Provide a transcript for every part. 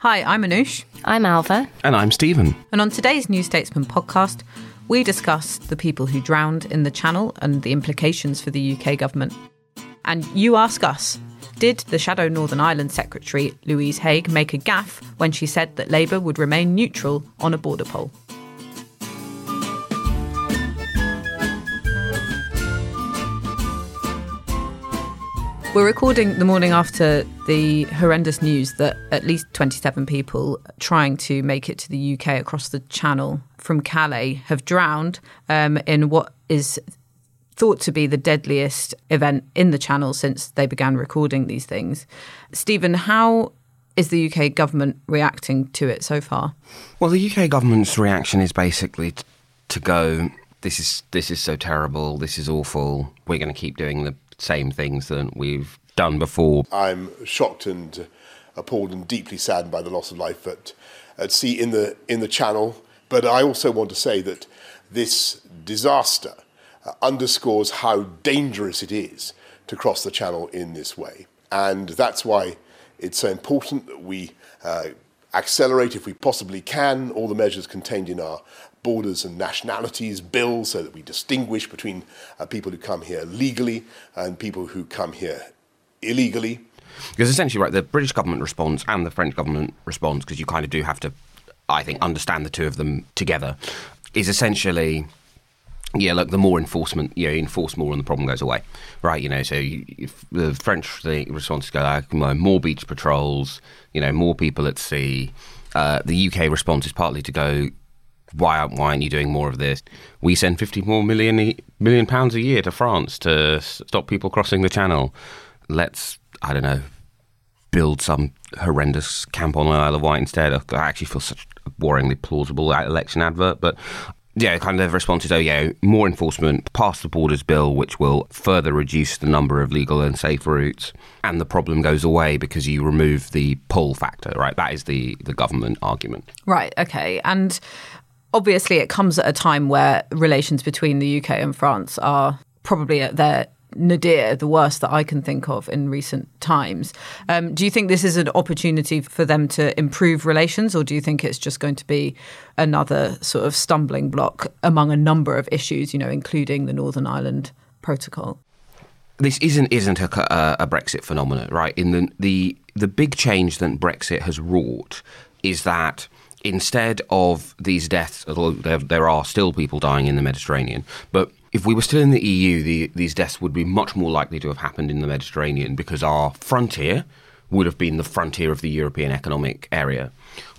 Hi, I'm Anoosh. I'm Ailbhe. And I'm Stephen. And on today's New Statesman podcast, we discuss the people who drowned in the Channel and the implications for the UK government. And you ask us Did the Shadow Northern Ireland Secretary Louise Haigh, make a gaffe when she said that Labour would remain neutral on a border poll? We're recording the morning after the horrendous news that at least 27 people trying to make it to the UK across the channel from Calais have drowned um, in what is thought to be the deadliest event in the channel since they began recording these things. Stephen, how is the UK government reacting to it so far? Well, the UK government's reaction is basically t- to go, this is this is so terrible, this is awful. We're going to keep doing the same things that we've done before. I'm shocked and appalled and deeply saddened by the loss of life at, at sea in the in the Channel. But I also want to say that this disaster uh, underscores how dangerous it is to cross the Channel in this way, and that's why it's so important that we. Uh, accelerate, if we possibly can, all the measures contained in our borders and nationalities bill so that we distinguish between uh, people who come here legally and people who come here illegally. Because essentially, right, the British government responds and the French government responds, because you kind of do have to, I think, understand the two of them together, is essentially yeah, look, the more enforcement, you know, enforce more and the problem goes away, right? You know, so you, the French the response is to go like more beach patrols, you know, more people at sea. Uh, the UK response is partly to go, why why aren't you doing more of this? We send fifty more million million pounds a year to France to stop people crossing the Channel. Let's I don't know build some horrendous camp on the Isle of Wight instead. I actually feel such a boringly plausible election advert, but yeah, kind of response is, oh, yeah, more enforcement, pass the borders bill, which will further reduce the number of legal and safe routes. And the problem goes away because you remove the pull factor, right? That is the, the government argument. Right, okay. And obviously, it comes at a time where relations between the UK and France are probably at their nadir, the worst that I can think of in recent times. Um, do you think this is an opportunity for them to improve relations, or do you think it's just going to be another sort of stumbling block among a number of issues, you know, including the Northern Ireland Protocol? This isn't isn't a, a Brexit phenomenon, right? In the the the big change that Brexit has wrought is that instead of these deaths, although there, there are still people dying in the Mediterranean, but if we were still in the EU, the, these deaths would be much more likely to have happened in the Mediterranean because our frontier would have been the frontier of the European Economic Area.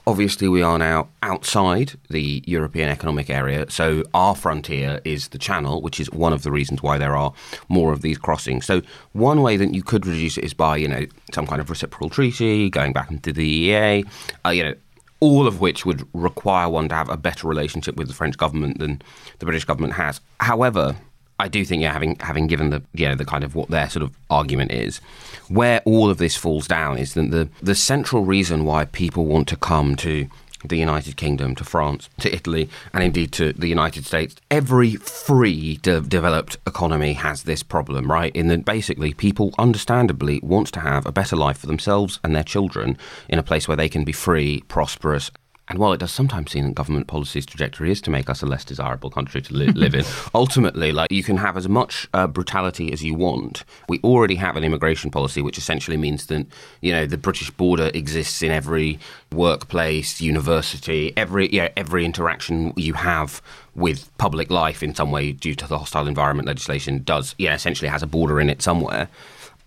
Obviously, we are now outside the European Economic Area, so our frontier is the Channel, which is one of the reasons why there are more of these crossings. So, one way that you could reduce it is by, you know, some kind of reciprocal treaty, going back into the EEA, uh, you know, all of which would require one to have a better relationship with the French government than the British government has. However, I do think, yeah, having having given the you know the kind of what their sort of argument is, where all of this falls down is that the the central reason why people want to come to the United Kingdom, to France, to Italy, and indeed to the United States. Every free de- developed economy has this problem, right? In that basically people understandably want to have a better life for themselves and their children in a place where they can be free, prosperous, and while it does sometimes seem that government policy's trajectory is to make us a less desirable country to li- live in, ultimately, like you can have as much uh, brutality as you want. We already have an immigration policy, which essentially means that you know the British border exists in every workplace, university, every yeah, every interaction you have with public life in some way due to the hostile environment legislation does yeah essentially has a border in it somewhere.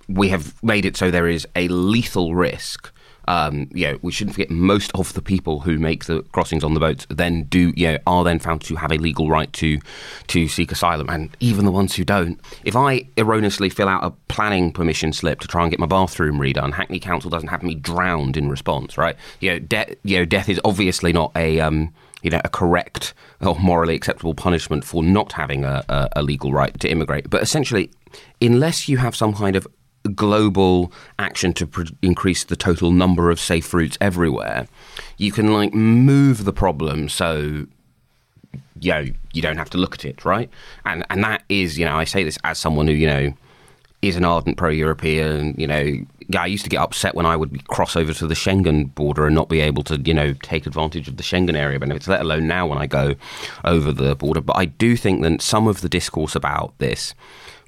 We have made it so there is a lethal risk Um, you know, we shouldn't forget most of the people who make the crossings on the boats then do, you know, are then found to have a legal right to to seek asylum, and even the ones who don't. If I erroneously fill out a planning permission slip to try and get my bathroom redone, Hackney Council doesn't have me drowned in response, right? You know, de- you know, death is obviously not a um, you know, a correct or morally acceptable punishment for not having a, a, a legal right to immigrate. But essentially, unless you have some kind of global action to pr- increase the total number of safe routes everywhere, you can like move the problem so you know you don't have to look at it, right? And and that is, you know, I say this as someone who you know is an ardent pro-European. You know, I used to get upset when I would cross over to the Schengen border and not be able to, you know, take advantage of the Schengen area benefits. Let alone now when I go over the border. But I do think that some of the discourse about this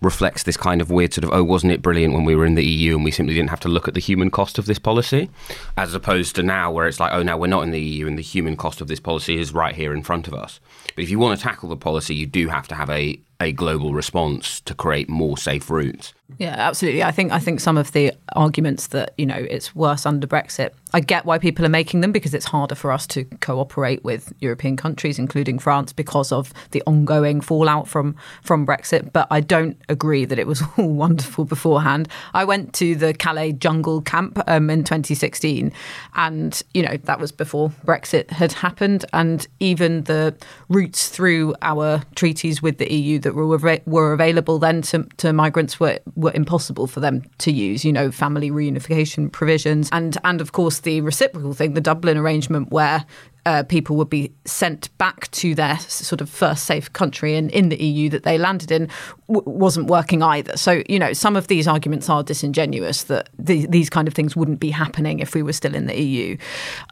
reflects this kind of weird sort of oh wasn't it brilliant when we were in the EU and we simply didn't have to look at the human cost of this policy? As opposed to now where it's like oh now we're not in the EU and the human cost of this policy is right here in front of us. But if you want to tackle the policy you do have to have a a global response to create more safe routes yeah, absolutely. I think I think some of the arguments that you know it's worse under Brexit. I get why people are making them because it's harder for us to cooperate with European countries, including France, because of the ongoing fallout from from Brexit. But I don't agree that it was all wonderful beforehand. I went to the Calais jungle camp um, in 2016, and you know that was before Brexit had happened, and even the routes through our treaties with the EU that were were available then to, to migrants were were impossible for them to use. You know, family reunification provisions, and and of course the reciprocal thing, the Dublin arrangement, where uh, people would be sent back to their sort of first safe country in, in the EU that they landed in w- wasn't working either. So, you know, some of these arguments are disingenuous that the, these kind of things wouldn't be happening if we were still in the EU.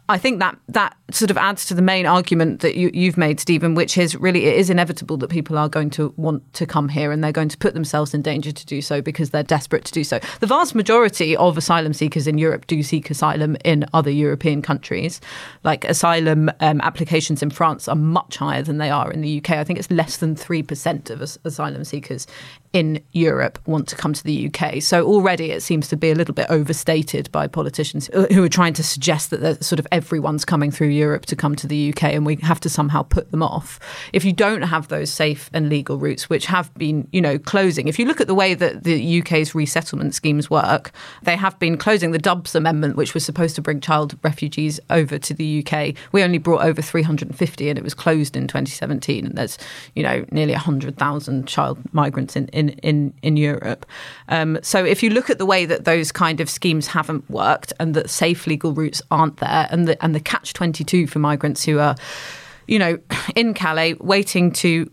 I think that that sort of adds to the main argument that you, you've made, Stephen, which is really it is inevitable that people are going to want to come here and they're going to put themselves in danger to do so because they're desperate to do so. The vast majority of asylum seekers in Europe do seek asylum in other European countries. Like asylum um, applications in France are much higher than they are in the UK. I think it's less than 3% of as- asylum seekers in Europe want to come to the UK. So already it seems to be a little bit overstated by politicians who are trying to suggest that sort of everyone's coming through Europe to come to the UK and we have to somehow put them off. If you don't have those safe and legal routes, which have been, you know, closing, if you look at the way that the UK's resettlement schemes work, they have been closing the Dubs Amendment, which was supposed to bring child refugees over to the UK. We only brought over 350 and it was closed in 2017. And there's, you know, nearly 100,000 child migrants in, in, in, in Europe. Um, so if you look at the way that those kind of schemes haven't worked and that safe legal routes aren't there and the, and the catch 22 for migrants who are, you know, in Calais waiting to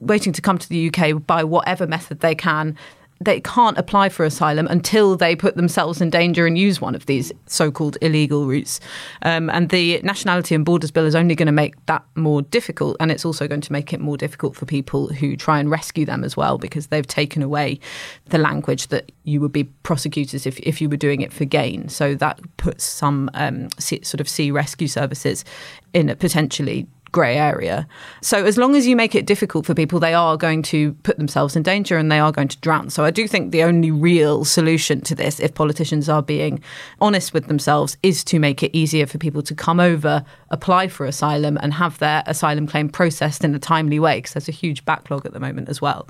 waiting to come to the UK by whatever method they can they can't apply for asylum until they put themselves in danger and use one of these so-called illegal routes. Um, and the Nationality and Borders Bill is only going to make that more difficult, and it's also going to make it more difficult for people who try and rescue them as well, because they've taken away the language that you would be prosecutors if, if you were doing it for gain. So that puts some um, sort of sea rescue services in a potentially grey area. So as long as you make it difficult for people, they are going to put themselves in danger and they are going to drown. So I do think the only real solution to this, if politicians are being honest with themselves, is to make it easier for people to come over, apply for asylum, and have their asylum claim processed in a timely way, because there's a huge backlog at the moment as well.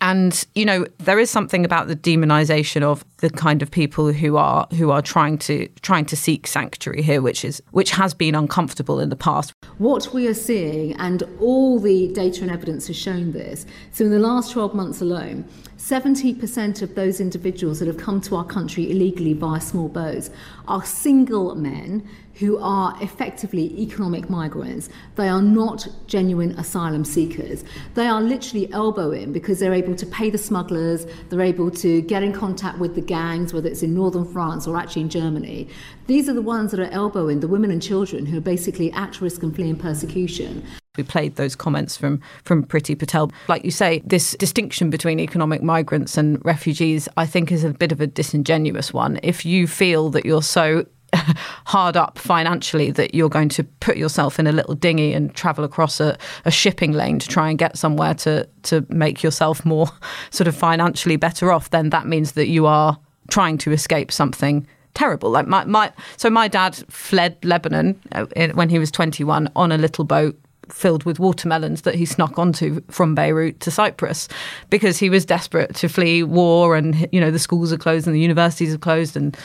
And you know, there is something about the demonisation of the kind of people who are who are trying to trying to seek sanctuary here, which is which has been uncomfortable in the past. What we are seeing, and all the data and evidence has shown this, so in the last 12 months alone, 70% of those individuals that have come to our country illegally via small boats are single men who are effectively economic migrants. They are not genuine asylum seekers. They are literally elbowing because they're able to pay the smugglers, they're able to get in contact with the gangs, whether it's in northern France or actually in Germany. These are the ones that are elbowing the women and children who are basically at risk and fleeing persecution. We played those comments from from Priti Patel. Like you say, this distinction between economic migrants and refugees, I think, is a bit of a disingenuous one. If you feel that you're so hard up financially that you're going to put yourself in a little dinghy and travel across a, a, shipping lane to try and get somewhere to to make yourself more sort of financially better off, then that means that you are trying to escape something terrible. Like my, my so my dad fled Lebanon uh, when he was 21 on a little boat filled with watermelons that he snuck onto from Beirut to Cyprus because he was desperate to flee war and you know the schools are closed and the universities are closed and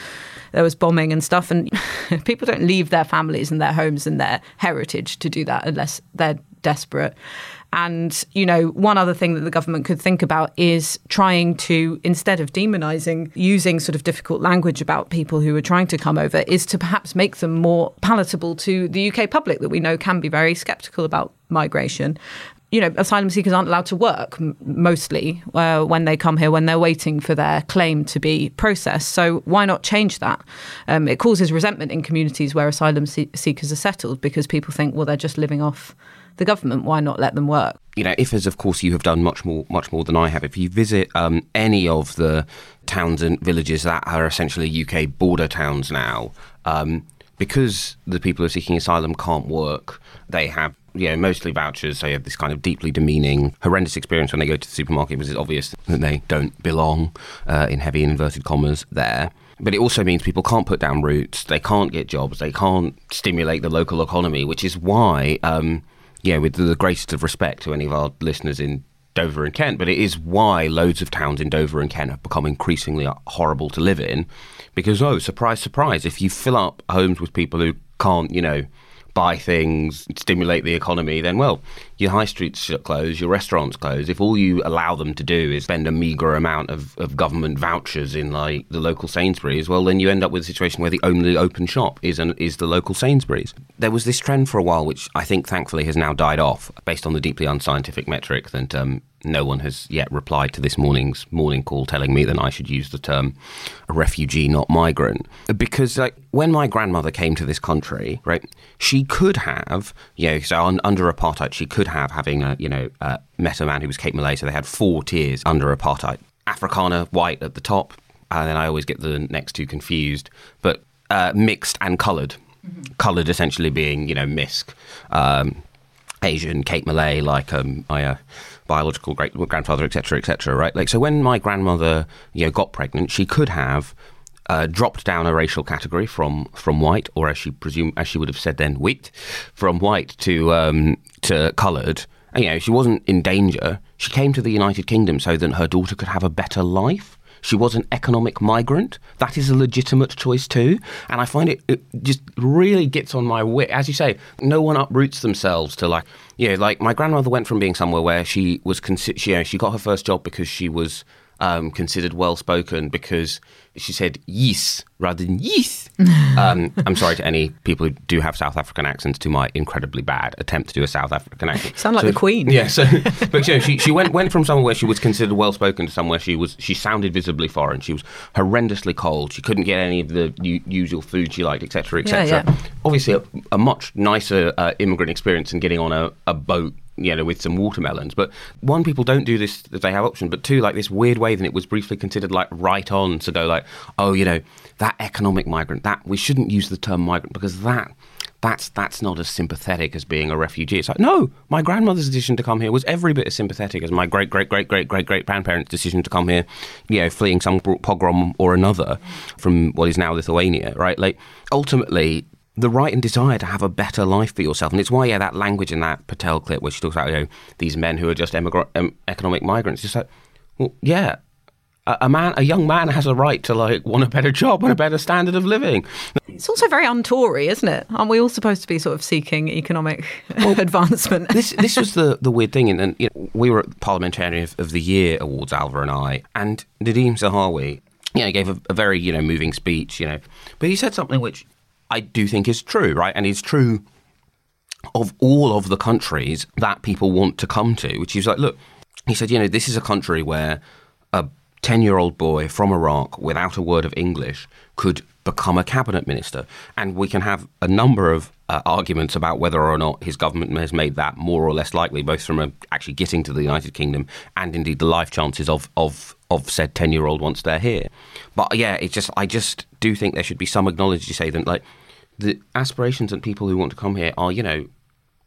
there was bombing and stuff and people don't leave their families and their homes and their heritage to do that unless they're desperate. And, you know, one other thing that the government could think about is trying to, instead of demonizing, using sort of difficult language about people who are trying to come over, is to perhaps make them more palatable to the UK public that we know can be very skeptical about migration you know, asylum seekers aren't allowed to work mostly uh, when they come here when they're waiting for their claim to be processed. So why not change that? Um, it causes resentment in communities where asylum se- seekers are settled because people think, well, they're just living off the government, why not let them work? You know, if as of course you have done much more, much more than I have. If you visit um, any of the towns and villages that are essentially UK border towns now, um, because the people who are seeking asylum can't work, they have you know, mostly vouchers. So you have this kind of deeply demeaning, horrendous experience when they go to the supermarket because it's obvious that they don't belong, uh, in heavy inverted commas, there. But it also means people can't put down roots, they can't get jobs, they can't stimulate the local economy, which is why um, yeah, with the greatest of respect to any of our listeners in Dover and Kent, but it is why loads of towns in Dover and Kent have become increasingly horrible to live in. Because, oh, surprise, surprise, if you fill up homes with people who can't, you know, buy things, stimulate the economy, then, well, your high streets close, your restaurants close. If all you allow them to do is spend a meagre amount of, of government vouchers in, like, the local Sainsbury's, well, then you end up with a situation where the only open shop is, an, is the local Sainsbury's. There was this trend for a while, which I think thankfully has now died off, based on the deeply unscientific metric that um, no one has yet replied to this morning's morning call telling me that I should use the term refugee, not migrant. Because like when my grandmother came to this country, right, she could have, you know, so on, under apartheid, she could have having a, you know, uh, met a man who was Cape Malay, so they had four tiers under apartheid. Afrikaner, white at the top, and then I always get the next two confused, but uh, mixed and coloured. Mm-hmm. Coloured essentially being, you know, misc. Um, Asian, Cape Malay, like um, my uh, biological great grandfather, etc., etc. Right? Like, so when my grandmother, you know, got pregnant, she could have uh, dropped down a racial category from from white, or as she presume, as she would have said then, wheat, from white to um, to coloured. And, you know, she wasn't in danger. She came to the United Kingdom so that her daughter could have a better life. She was an economic migrant. That is a legitimate choice too. And I find it, it just really gets on my wit. As you say, no one uproots themselves to like, yeah, like my grandmother went from being somewhere where she was, consi- she, you know, she got her first job because she was um, considered well spoken because she said yes rather than yes. um, I'm sorry to any people who do have South African accents to my incredibly bad attempt to do a South African accent. Sound like so, the Queen. Yeah, so but you know, she she went went from somewhere where she was considered well spoken to somewhere she was she sounded visibly foreign. She was horrendously cold. She couldn't get any of the u- usual food she liked, etc., etc. Yeah, yeah. Obviously, a, a, much nicer uh, immigrant experience than getting on a, a boat you know, with some watermelons. But one, people don't do this if they have options. But two, like this weird way that it was briefly considered like right on to go like, oh, you know, that economic migrant, that we shouldn't use the term migrant because that that's that's not as sympathetic as being a refugee. It's like, no, my grandmother's decision to come here was every bit as sympathetic as my great great great great great great grandparents' decision to come here, you know, fleeing some pogrom or another from what is now Lithuania, right? Like ultimately the right and desire to have a better life for yourself. And it's why, yeah, that language in that Patel clip where she talks about, you know, these men who are just emigra- um, economic migrants, just like, well, yeah, a, a, man, a young man has a right to like want a better job and a better standard of living. It's also very un-Tory, isn't it? Aren't we all supposed to be sort of seeking economic well, advancement? this this was the, the weird thing, and, and you know, we were at the Parliamentarian of, of, the Year awards, Ailbhe and I, and Nadhim Zahawi, you know, gave a, a very you know moving speech, you know, but he said something which I do think is true, right? And it's true of all of the countries that people want to come to, which is like, look, he said, you know, this is a country where a 10 year old boy from Iraq without a word of English could become a cabinet minister. And we can have a number of uh, arguments about whether or not his government has made that more or less likely, both from a, actually getting to the United Kingdom and indeed the life chances of, of, of said 10 year old once they're here. But yeah, it's just, I just do think there should be some acknowledgement to say that, like, the aspirations and people who want to come here are, you know,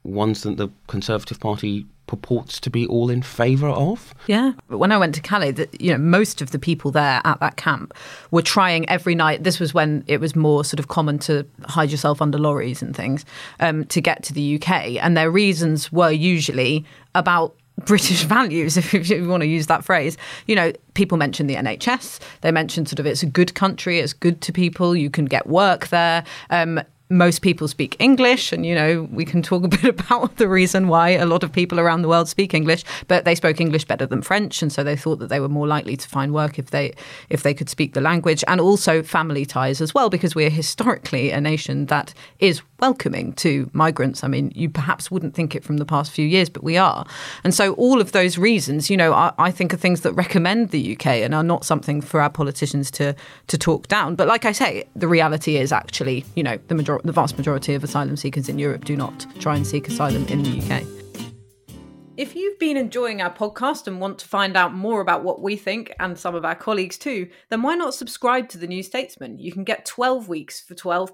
ones that the Conservative Party purports to be all in favour of. Yeah, but when I went to Calais, the, you know, most of the people there at that camp were trying every night. This was when it was more sort of common to hide yourself under lorries and things um, to get to the UK, and their reasons were usually about British values, if you want to use that phrase. You know, people mention the NHS. They mention sort of it's a good country, it's good to people, you can get work there. Um, most people speak English, and you know we can talk a bit about the reason why a lot of people around the world speak English. But they spoke English better than French, and so they thought that they were more likely to find work if they if they could speak the language, and also family ties as well, because we're historically a nation that is welcoming to migrants. I mean, you perhaps wouldn't think it from the past few years, but we are. And so all of those reasons, you know, I, I think are things that recommend the UK and are not something for our politicians to to talk down. But like I say, the reality is actually, you know, the major- the vast majority of asylum seekers in Europe do not try and seek asylum in the UK. If you've been enjoying our podcast and want to find out more about what we think and some of our colleagues too, then why not subscribe to The New Statesman? You can get 12 weeks for £12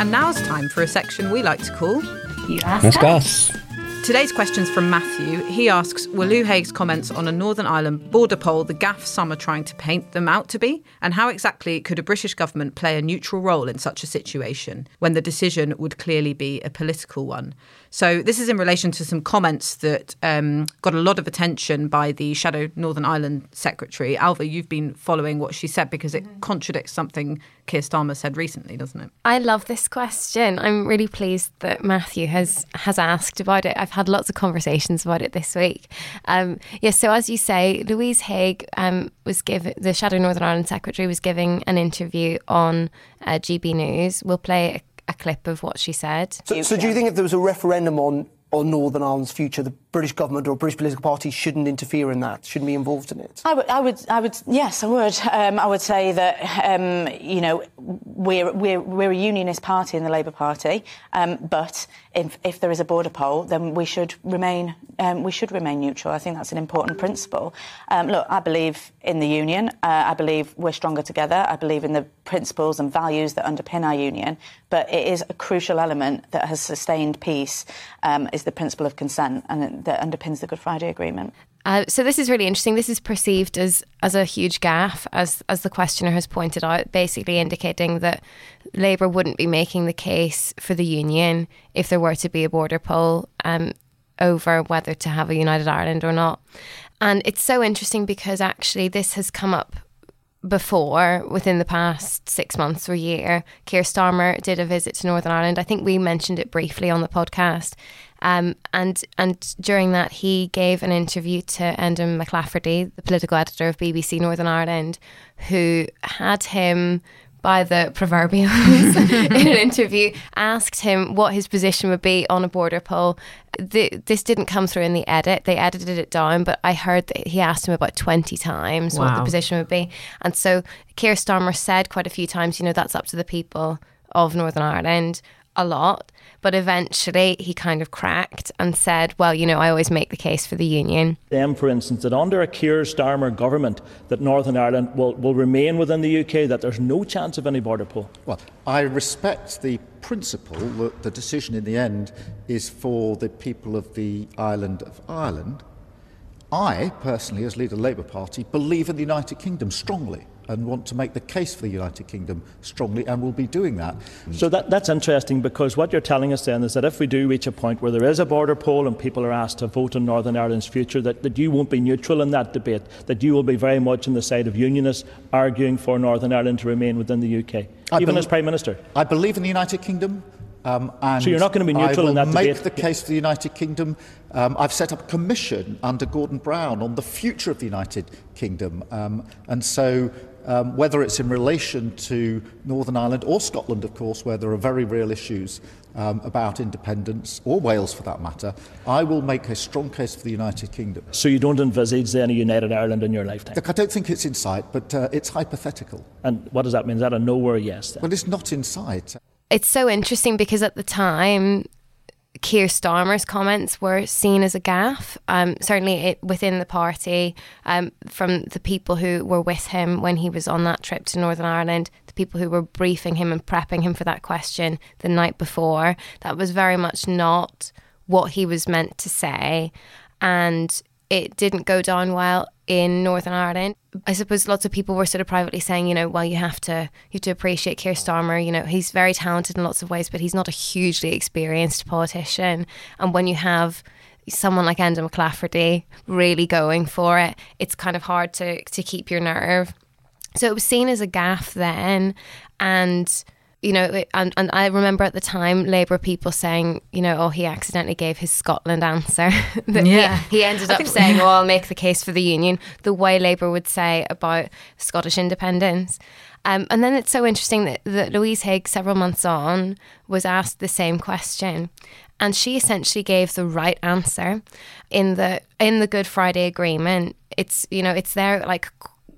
And now it's time for a section we like to call You Ask Us. Today's question's from Matthew. He asks Were Lou Haigh's comments on a Northern Ireland border poll the gaffe some are trying to paint them out to be? And how exactly could a British government play a neutral role in such a situation when the decision would clearly be a political one? So, this is in relation to some comments that um, got a lot of attention by the Shadow Northern Ireland Secretary. Ailbhe, you've been following what she said because it contradicts something Keir Starmer said recently, doesn't it? I love this question. I'm really pleased that Matthew has has asked about it. I've had lots of conversations about it this week. Um, yes, yeah, so as you say, Louise Haigh um, was given the Shadow Northern Ireland Secretary was giving an interview on uh, GB News. We'll play a clip of what she said. So, so do you think if there was a referendum on, on Northern Ireland's future, the British government or British political parties shouldn't interfere in that, shouldn't be involved in it? I would, I would, I would yes, I would. Um, I would say that, um, you know, we're, we're, we're a unionist party in the Labour Party, um, but if, if there is a border poll, then we should remain, um, we should remain neutral. I think that's an important principle. Um, look, I believe in the union. Uh, I believe we're stronger together. I believe in the principles and values that underpin our union. But it is a crucial element that has sustained peace um, is the principle of consent, and that underpins the Good Friday Agreement. Uh, so this is really interesting. This is perceived as as a huge gaffe, as as the questioner has pointed out, basically indicating that Labour wouldn't be making the case for the union if there were to be a border poll um, over whether to have a united Ireland or not. And it's so interesting because actually this has come up before within the past six months or year. Keir Starmer did a visit to Northern Ireland. I think we mentioned it briefly on the podcast. Um, and and during that, he gave an interview to Enda McClafferty, the political editor of BBC Northern Ireland, who had him by the proverbials in an interview, asked him what his position would be on a border poll. The, this didn't come through in the edit. They edited it down, but I heard that he asked him about 20 times wow. what the position would be. And so Keir Starmer said quite a few times, you know, that's up to the people of Northern Ireland a lot. But eventually he kind of cracked and said, well, you know, I always make the case for the union. Them, for instance, that under a Keir Starmer government, that Northern Ireland will, will remain within the UK, that there's no chance of any border poll. Well, I respect the principle that the decision in the end is for the people of the island of Ireland. I, personally, as leader of the Labour Party, believe in the United Kingdom strongly and want to make the case for the United Kingdom strongly and will be doing that. So that, that's interesting because what you're telling us then is that if we do reach a point where there is a border poll and people are asked to vote on Northern Ireland's future, that, that you won't be neutral in that debate, that you will be very much on the side of unionists arguing for Northern Ireland to remain within the UK, I even as Prime Minister. I believe in the United Kingdom. Um, so you're not going to be neutral in that make debate? the case for the United Kingdom. Um, I've set up a commission under Gordon Brown on the future of the United Kingdom, um, and so um, whether it's in relation to Northern Ireland or Scotland, of course, where there are very real issues um, about independence, or Wales for that matter, I will make a strong case for the United Kingdom. So you don't envisage then a united Ireland in your lifetime? Look, I don't think it's in sight, but uh, it's hypothetical. And what does that mean? Is that a no or a yes? Then? Well, it's not in sight. It's so interesting because at the time, Keir Starmer's comments were seen as a gaffe, um, certainly it, within the party, um, from the people who were with him when he was on that trip to Northern Ireland, the people who were briefing him and prepping him for that question the night before. That was very much not what he was meant to say. And it didn't go down well in Northern Ireland. I suppose lots of people were sort of privately saying, you know, well, you have to you have to appreciate Keir Starmer. You know, he's very talented in lots of ways, but he's not a hugely experienced politician. And when you have someone like Enda McClafferty really going for it, it's kind of hard to to keep your nerve. So it was seen as a gaffe then, and you know, and, and I remember at the time Labour people saying, you know, oh, he accidentally gave his Scotland answer. yeah. He, he ended up saying, oh, I'll make the case for the Union, the way Labour would say about Scottish independence. Um, and then it's so interesting that, that Louise Haigh, several months on, was asked the same question. And she essentially gave the right answer in the in the Good Friday Agreement. It's you know it's there like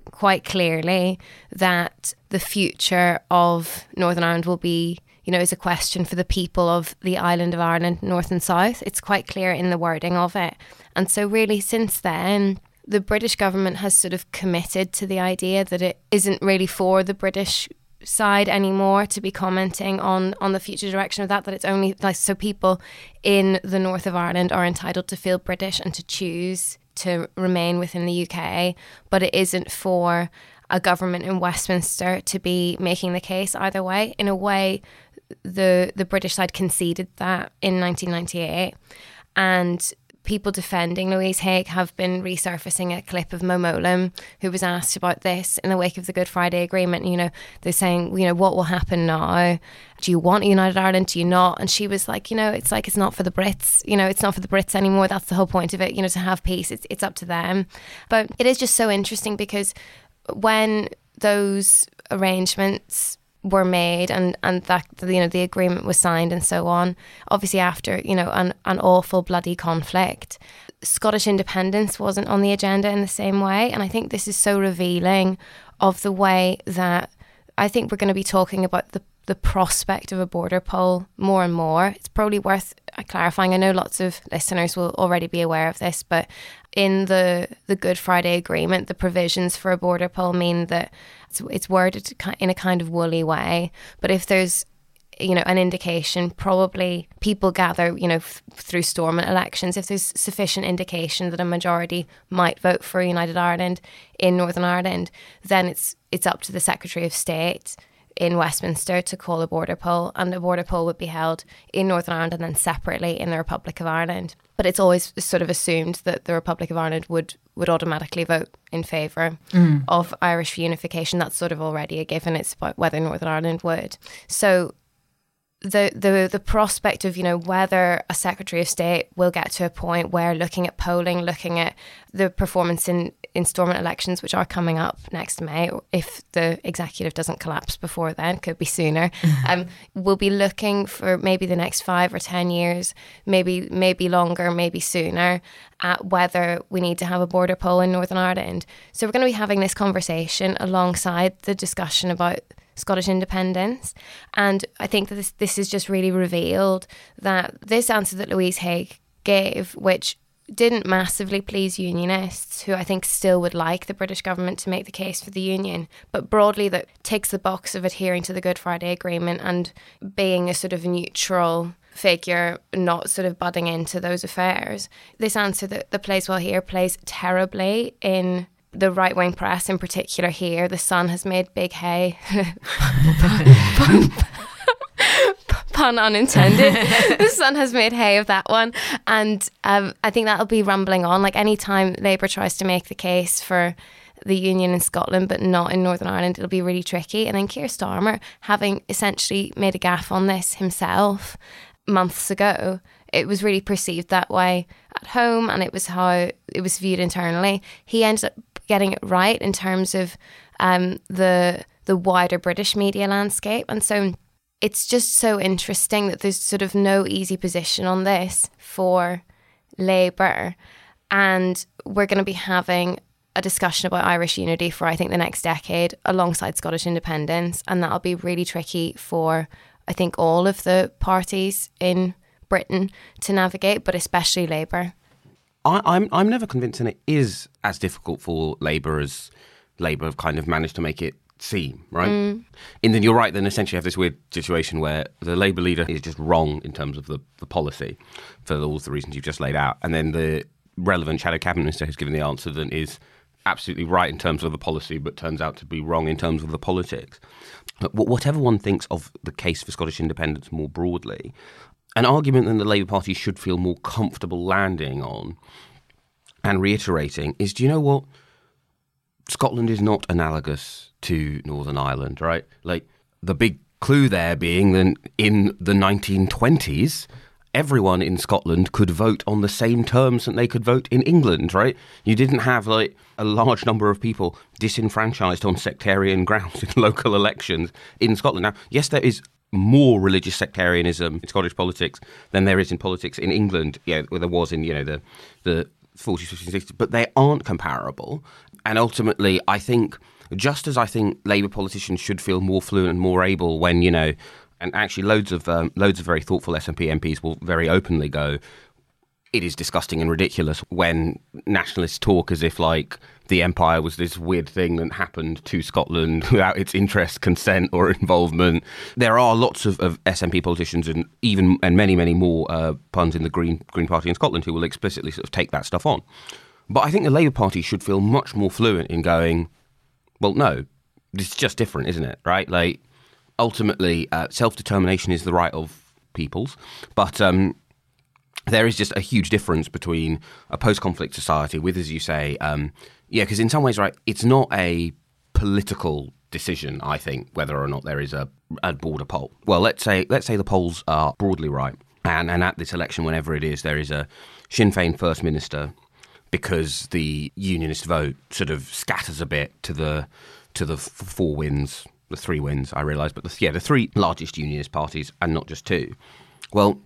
quite clearly that the future of Northern Ireland will be, you know, is a question for the people of the island of Ireland, North and South. It's quite clear in the wording of it. And so, really, since then, the British government has sort of committed to the idea that it isn't really for the British side anymore to be commenting on on the future direction of that that it's only like so people in the north of Ireland are entitled to feel British and to choose to remain within the UK, but it isn't for a government in Westminster to be making the case either way. In a way, the the British side conceded that in 1998, and people defending Louise Haigh have been resurfacing a clip of Mo Mowlam, who was asked about this in the wake of the Good Friday Agreement. You know, they're saying, you know, what will happen now? Do you want united Ireland? Do you not? And she was like, you know, it's like it's not for the Brits. You know, it's not for the Brits anymore. That's the whole point of it. You know, to have peace, it's it's up to them. But it is just so interesting because when those arrangements were made and and that you know the agreement was signed and so on obviously after you know an, an awful bloody conflict. Scottish independence wasn't on the agenda in the same way and I think this is so revealing of the way that I think we're going to be talking about the the prospect of a border poll more and more. It's probably worth uh, clarifying. I know lots of listeners will already be aware of this, but in the the Good Friday Agreement, the provisions for a border poll mean that it's, it's worded in a kind of woolly way. But if there's you know an indication probably people gather you know f- through Stormont elections if there's sufficient indication that a majority might vote for united ireland in northern ireland then it's it's up to the secretary of state in Westminster to call a border poll, and a border poll would be held in Northern Ireland and then separately in the Republic of Ireland. But it's always sort of assumed that the Republic of Ireland would would automatically vote in favour mm. of Irish reunification. That's sort of already a given. It's about whether Northern Ireland would. So the the the prospect of you know whether a secretary of state will get to a point where looking at polling, looking at the performance in in Stormont elections, which are coming up next May, if the executive doesn't collapse before then, could be sooner. um, we'll be looking for maybe the next five or ten years, maybe maybe longer, maybe sooner, at whether we need to have a border poll in Northern Ireland. So we're going to be having this conversation alongside the discussion about Scottish independence. And I think that this, this has just really revealed that this answer that Louise Haigh gave, which didn't massively please unionists who I think still would like the British government to make the case for the union, but broadly that ticks the box of adhering to the Good Friday Agreement and being a sort of neutral figure, not sort of butting into those affairs. This answer that, that plays well here plays terribly in the right wing press in particular here, the Sun has made big hay. Pun unintended. the Sun has made hay of that one. And um, I think that'll be rumbling on. Like any time Labour tries to make the case for the union in Scotland, but not in Northern Ireland, it'll be really tricky. And then Keir Starmer, having essentially made a gaffe on this himself months ago, it was really perceived that way at home and it was how it was viewed internally. He ended up getting it right in terms of um, the the wider British media landscape, and so it's just so interesting that there's sort of no easy position on this for Labour, and we're going to be having a discussion about Irish unity for I think the next decade alongside Scottish independence, and that'll be really tricky for I think all of the parties in Britain to navigate, but especially Labour. I, I'm I'm never convinced, and it is as difficult for Labour as Labour have kind of managed to make it seem, right? Mm. And then you're right. Then essentially you have this weird situation where the Labour leader is just wrong in terms of the, the policy for all the reasons you've just laid out, and then the relevant shadow cabinet minister who's given the answer then is absolutely right in terms of the policy, but turns out to be wrong in terms of the politics. But whatever one thinks of the case for Scottish independence more broadly, an argument that the Labour Party should feel more comfortable landing on and reiterating is do you know what? Scotland is not analogous to Northern Ireland, right? Like the big clue there being that in the 1920s, everyone in Scotland could vote on the same terms that they could vote in England, right? You didn't have like a large number of people disenfranchised on sectarian grounds in local elections in Scotland. Now, yes, there is more religious sectarianism in Scottish politics than there is in politics in England. Yeah, well, there was in you know the the 40s, 50s, 60s, but they aren't comparable. And ultimately, I think just as I think Labour politicians should feel more fluent and more able when you know, and actually loads of um, loads of very thoughtful SNP MPs will very openly go. It is disgusting and ridiculous when nationalists talk as if like the empire was this weird thing that happened to Scotland without its interest, consent, or involvement. There are lots of, of SNP politicians and even and many many more uh, puns in the Green Green Party in Scotland who will explicitly sort of take that stuff on. But I think the Labour Party should feel much more fluent in going, well, no, it's just different, isn't it? Right? Like ultimately, uh, self determination is the right of peoples, but um, there is just a huge difference between a post conflict society with, as you say, um, yeah, because in some ways, right, it's not a political decision. I think whether or not there is a, a border poll. Well, let's say let's say the polls are broadly right, and and at this election, whenever it is, there is a Sinn Féin first minister because the unionist vote sort of scatters a bit to the to the four wins, the three wins. I realise, but the, yeah, the three largest unionist parties, and not just two. Well,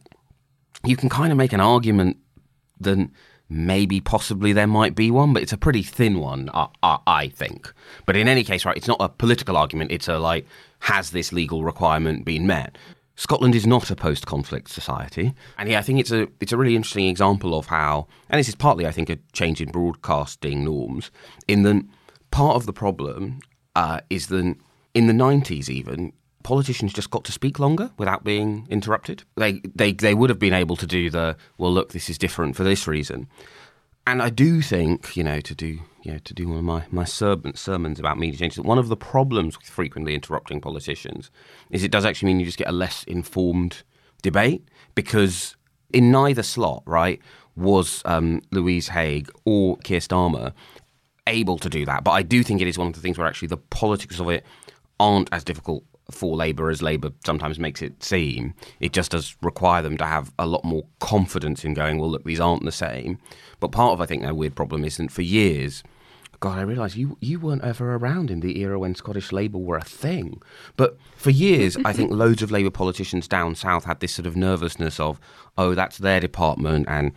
you can kind of make an argument that maybe possibly there might be one, but it's a pretty thin one, I, I, I, think. But in any case, right, it's not a political argument. It's a like, has this legal requirement been met? Scotland is not a post-conflict society, and yeah, I think it's a it's a really interesting example of how, and this is partly, I think, a change in broadcasting norms. In that, part of the problem uh, is that in the '90s, even politicians just got to speak longer without being interrupted. They, they, they would have been able to do the, well, look, this is different for this reason. And I do think, you know, to do, you know, to do one of my, my sermons about media change, that one of the problems with frequently interrupting politicians is it does actually mean you just get a less informed debate because in neither slot, right, was um, Louise Haigh or Keir Starmer able to do that. But I do think it is one of the things where actually the politics of it aren't as difficult for Labour as Labour sometimes makes it seem. It just does require them to have a lot more confidence in going, well, look, these aren't the same. But part of, I think, their weird problem isn't for years. God, I realise you, you weren't ever around in the era when Scottish Labour were a thing. But for years, I think loads of Labour politicians down south had this sort of nervousness of, oh, that's their department. And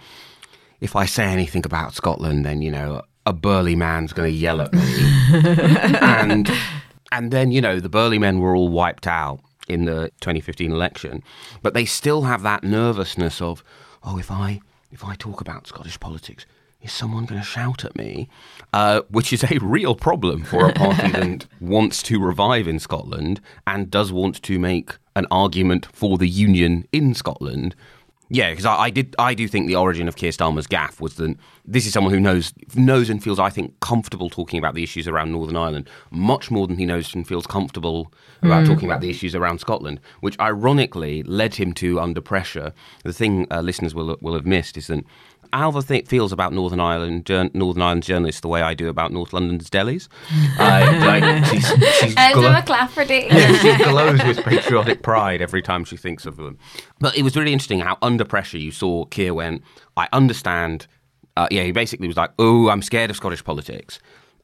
if I say anything about Scotland, then, you know, a burly man's going to yell at me. and and then, you know, the burly men were all wiped out in the 2015 election, but they still have that nervousness of, oh, if I if I talk about Scottish politics, is someone going to shout at me? Uh, which is a real problem for a party that wants to revive in Scotland and does want to make an argument for the union in Scotland yeah, because I, I, did. I do think the origin of Keir Starmer's gaffe was that this is someone who knows knows and feels, I think, comfortable talking about the issues around Northern Ireland much more than he knows and feels comfortable about mm. talking about the issues around Scotland. Which ironically led him to under pressure. The thing uh, listeners will will have missed is that Ailbhe th- feels about Northern Ireland, Northern Ireland journalists the way I do about North London's delis. uh, like she's, she's glo- McClafferty. yeah, she glows with patriotic pride every time she thinks of them. But it was really interesting how under pressure you saw Keir when I understand. Uh, yeah, he basically was like, "Oh, I'm scared of Scottish politics."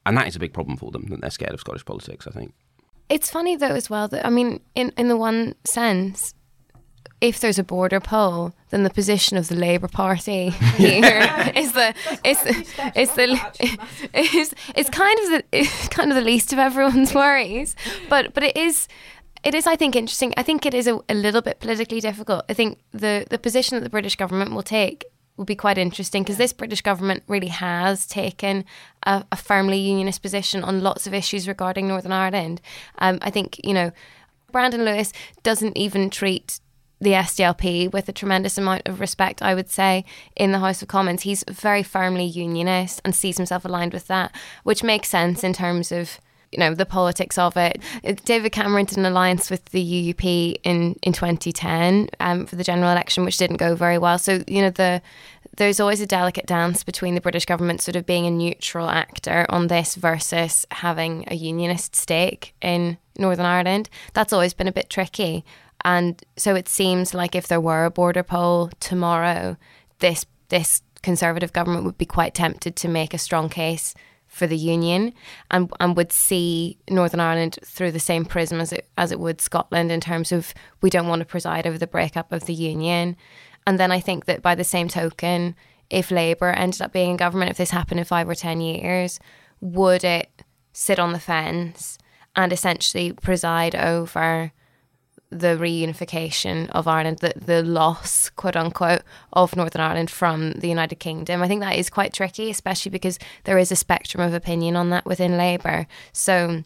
and that is a big problem for them that they're scared of Scottish politics. I think. It's funny though as well that I mean, in in the one sense, if there's a border poll, then the position of the Labour Party here is the is is the is it's kind of the it's kind of the least of everyone's worries. But but it is it is I think interesting. I think it is a, a little bit politically difficult. I think the the position that the British government will take will be quite interesting because this British government really has taken a, a, firmly unionist position on lots of issues regarding Northern Ireland. Um, I think you know Brandon Lewis doesn't even treat the SDLP with a tremendous amount of respect, I would say, in the House of Commons. He's very firmly unionist and sees himself aligned with that, which makes sense in terms of you know the politics of it. David Cameron did an alliance with the UUP in in 2010 um, for the general election, which didn't go very well. So you know the there's always a delicate dance between the British government sort of being a neutral actor on this versus having a unionist stake in Northern Ireland. That's always been a bit tricky. And so it seems like if there were a border poll tomorrow, this this Conservative government would be quite tempted to make a strong case for the union and and would see Northern Ireland through the same prism as it as it would Scotland in terms of we don't want to preside over the breakup of the union. And then I think that by the same token, if Labour ended up being in government, if this happened in five or ten years, would it sit on the fence and essentially preside over the reunification of Ireland, the, the loss, quote unquote, of Northern Ireland from the United Kingdom. I think that is quite tricky, especially because there is a spectrum of opinion on that within Labour. So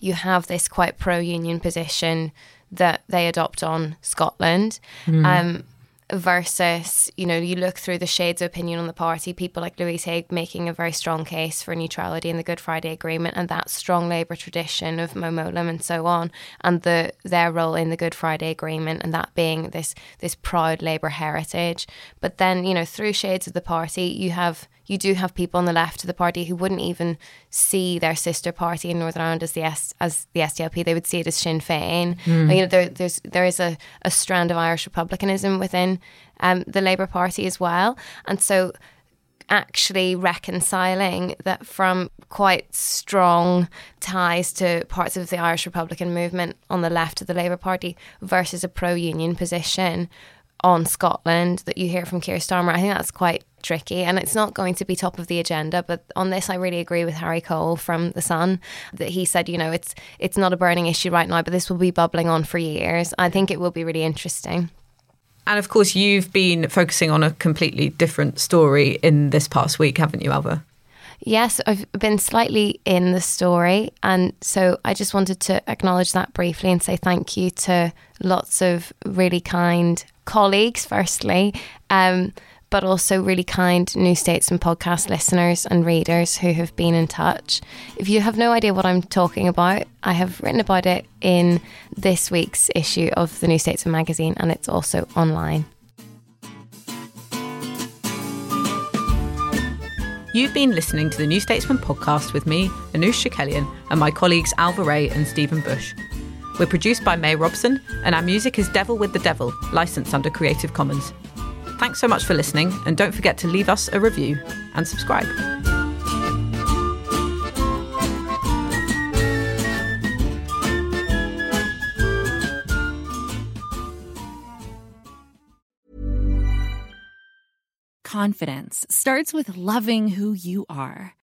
you have this quite pro union position that they adopt on Scotland. Mm. Um, versus, you know, you look through the shades of opinion on the party, people like Louise Haigh making a very strong case for neutrality in the Good Friday Agreement and that strong Labour tradition of Mo Mowlam and so on, and the their role in the Good Friday Agreement and that being this this proud Labour heritage. But then, you know, through shades of the party, you have you do have people on the left of the party who wouldn't even see their sister party in Northern Ireland as the S, as the SDLP. They would see it as Sinn Féin. Mm. You know, there, there's there is a, a strand of Irish republicanism within um, the Labour Party as well, and so actually reconciling that from quite strong ties to parts of the Irish Republican movement on the left of the Labour Party versus a pro union position on Scotland that you hear from Keir Starmer. I think that's quite tricky and it's not going to be top of the agenda but on this I really agree with Harry Cole from The Sun that he said you know it's it's not a burning issue right now but this will be bubbling on for years. I think it will be really interesting. And of course you've been focusing on a completely different story in this past week haven't you Ailbhe Yes, I've been slightly in the story. And so I just wanted to acknowledge that briefly and say thank you to lots of really kind colleagues, firstly, um, but also really kind New Statesman podcast listeners and readers who have been in touch. If you have no idea what I'm talking about, I have written about it in this week's issue of the New Statesman magazine, and it's also online. You've been listening to the New Statesman podcast with me, Anoosh Chakelian, and my colleagues Ailbhe Rea and Stephen Bush. We're produced by May Robson, and our music is Devil with the Devil, licensed under Creative Commons. Thanks so much for listening, and don't forget to leave us a review and subscribe. Confidence starts with loving who you are.